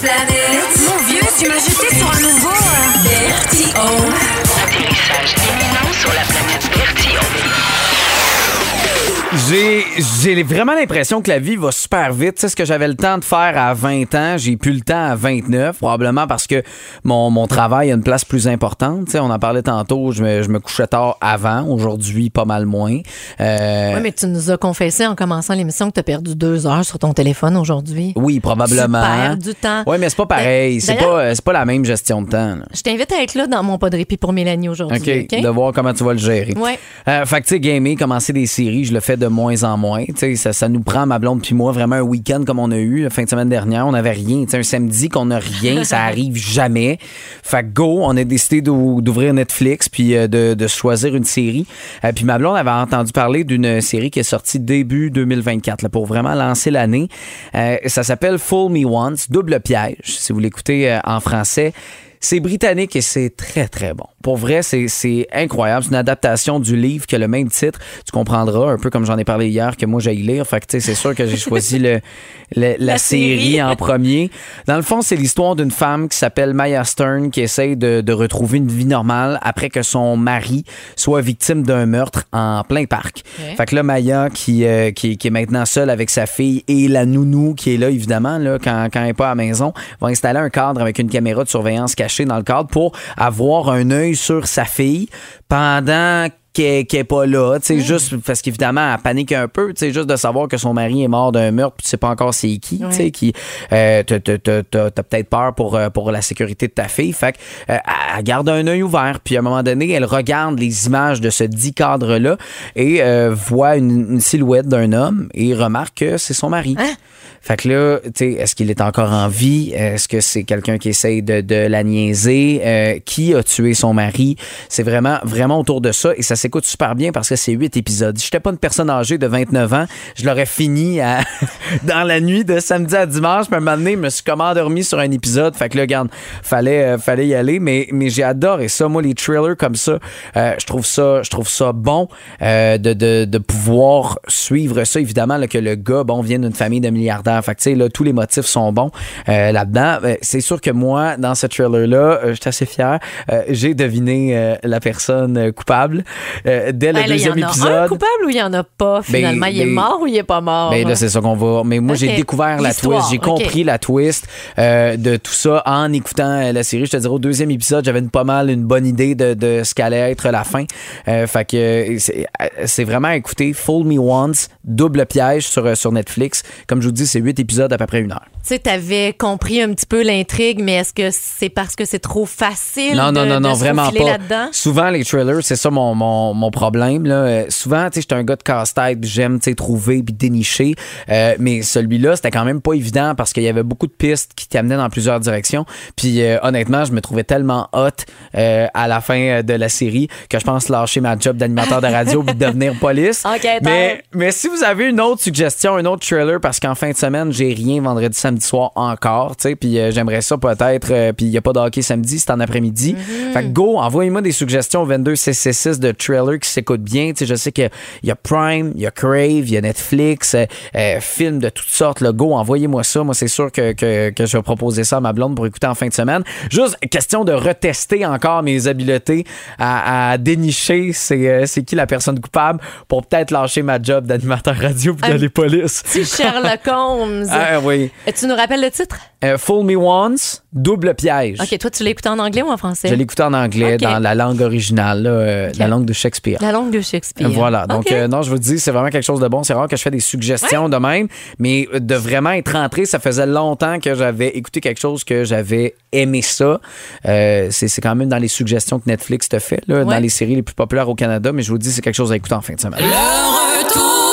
planète. Mon vieux, tu m'as jeté sur un nouveau. euh, Vertigo. Atterrissage J'ai, vraiment l'impression que la vie va super vite. Tu sais, ce que j'avais le temps de faire à 20 ans, j'ai plus le temps à 29, probablement parce que mon, mon travail a une place plus importante. On en parlait tantôt, je me, je me couchais tard avant, aujourd'hui pas mal moins. Euh, Oui, mais tu nous as confessé en commençant l'émission que tu as perdu deux heures sur ton téléphone aujourd'hui. oui, probablement. Tu perds du temps. Oui, mais c'est pas pareil. C'est pas, c'est pas la même gestion de temps. là. Je t'invite à être là dans mon pas de répit pour Mélanie aujourd'hui. OK, OK? de voir comment tu vas le gérer. Ouais. Euh, fait que, tu sais, gamer, commencer des séries, je le fais de moins en moins. Ça, ça nous prend, ma blonde puis moi, vraiment un week-end comme on a eu la fin de semaine dernière. On n'avait rien. Tu sais, un samedi qu'on n'a rien, ça arrive jamais. Fait go, on a décidé d'ou- d'ouvrir Netflix puis euh, de, de choisir une série. Euh, puis ma blonde avait entendu parler d'une série qui est sortie début 2024 là, pour vraiment lancer l'année. Euh, ça s'appelle Fool Me Once, double piège, si vous l'écoutez en français. C'est britannique et c'est très, très bon. Pour vrai, c'est incroyable. C'est une adaptation du livre qui a le même titre. Tu comprendras, un peu comme j'en ai parlé hier, que moi, j'ai lire. Fait que, tu sais, c'est sûr que j'ai choisi le, le- la, La série. série. en premier. Dans le fond, c'est l'histoire d'une femme qui s'appelle Maya Stern qui essaye de, de retrouver une vie normale après que son mari soit victime d'un meurtre en plein parc. Fait que là, Maya, qui, euh, qui, qui est maintenant seule avec sa fille et la nounou qui est là, évidemment, là, quand, quand elle n'est pas à la maison, va installer un cadre avec une caméra de surveillance cachée dans le cadre pour avoir un œil sur sa fille pendant qu'elle n'est pas là, tu sais, juste parce qu'évidemment, elle panique un peu, tu sais, juste de savoir que son mari est mort d'un meurtre, puis tu sais pas encore c'est qui, tu sais, qui, euh, t'as- peut-être peur pour, euh, pour la sécurité de ta fille, fait que, euh, elle garde un œil ouvert, puis à un moment donné, elle regarde les images de ce dit cadre-là et euh, voit une, une silhouette d'un homme et remarque que c'est son mari. Hein? Fait que là, tu sais, est-ce qu'il est encore en vie? Est-ce que c'est quelqu'un qui essaye de, de la niaiser? Euh, qui a tué son mari? C'est vraiment, vraiment autour de ça et ça s'écoute super bien parce que c'est huit épisodes. Si j'étais pas une personne âgée de 29 ans, je l'aurais fini à- dans la nuit de samedi à dimanche. Puis un moment donné, je me suis comme endormi sur un épisode. Fait que là, regarde, fallait, euh, fallait y aller. Mais, mais j'ai adoré ça. Moi, les trailers comme ça, euh, je trouve ça, je trouve ça bon euh, de, de, de pouvoir suivre ça. Évidemment, là, que le gars, bon, vient d'une famille de milliardaires. Fait que, tu sais, là, tous les motifs sont bons là-dedans. C'est sûr que moi, dans ce trailer-là, euh, je suis assez fier. J'ai deviné la personne coupable euh, dès le Ben là, il y deuxième en a un épisode. coupable ou il y en a pas finalement? il est ben, mort ou il est pas mort? Ben là, c'est ça qu'on va. Mais moi, j'ai découvert la twist. J'ai compris la twist euh, de tout ça en écoutant euh, la série. Je te dirais, au deuxième épisode, j'avais une- pas mal une bonne idée de, de ce qu'allait être la fin. Euh, fait que c'est vraiment à écouter. Fool Me Once, double piège sur, sur Netflix. Comme je vous dis, c'est huit épisodes à peu près une heure. Tu sais, t'avais compris un petit peu l'intrigue, mais est-ce que c'est parce que c'est trop facile Non, non, de, non, de non, se vraiment pas. là-dedans? Souvent, les trailers, c'est ça mon, mon, mon problème. Là. Euh, souvent, tu sais, j'étais un gars de casse-tête, j'aime tu sais, trouver puis dénicher. Euh, mais celui-là, c'était quand même pas évident parce qu'il y avait beaucoup de pistes qui t'amenaient dans plusieurs directions. Puis euh, honnêtement, je me trouvais tellement hot à la fin de la série que je pense lâcher ma job d'animateur de radio puis devenir police. Mais, mais si vous avez une autre suggestion, un autre trailer, parce qu'en fin de semaine, j'ai rien vendredi, samedi soir encore, tu sais, puis j'aimerais ça peut-être, puis il n'y a pas de hockey samedi, c'est en après-midi. Fait que go, envoyez-moi des suggestions au 22 CC6 de trailers qui s'écoutent bien. Tu sais, je sais qu'il y a Prime, il y a Crave, il y a Netflix, euh, euh, films de toutes sortes. Là, go, envoyez-moi ça. Moi, c'est sûr que, que, que je vais proposer ça à ma blonde pour écouter en fin de semaine. Juste question de retester encore mes habiletés à, à dénicher c'est, euh, c'est qui la personne coupable pour peut-être lâcher ma job d'animateur radio puis d'aller police. Petit Sherlock Holmes. Ah oui. Tu nous rappelles le titre? Euh, Fool Me Once, double piège. OK, toi, tu l'as écouté en anglais ou en français? Je l'écoutais en anglais, dans la langue originale, là, la langue de Shakespeare. La langue de Shakespeare. Voilà. Donc, euh, non, je vous dis, c'est vraiment quelque chose de bon. C'est rare que je fais des suggestions de même, mais de vraiment être rentré, ça faisait longtemps que j'avais écouté quelque chose que j'avais aimé ça. Euh, c'est quand même dans les suggestions que Netflix te fait, là, dans les séries les plus populaires au Canada, mais je vous dis, c'est quelque chose à écouter en fin de semaine. Le retour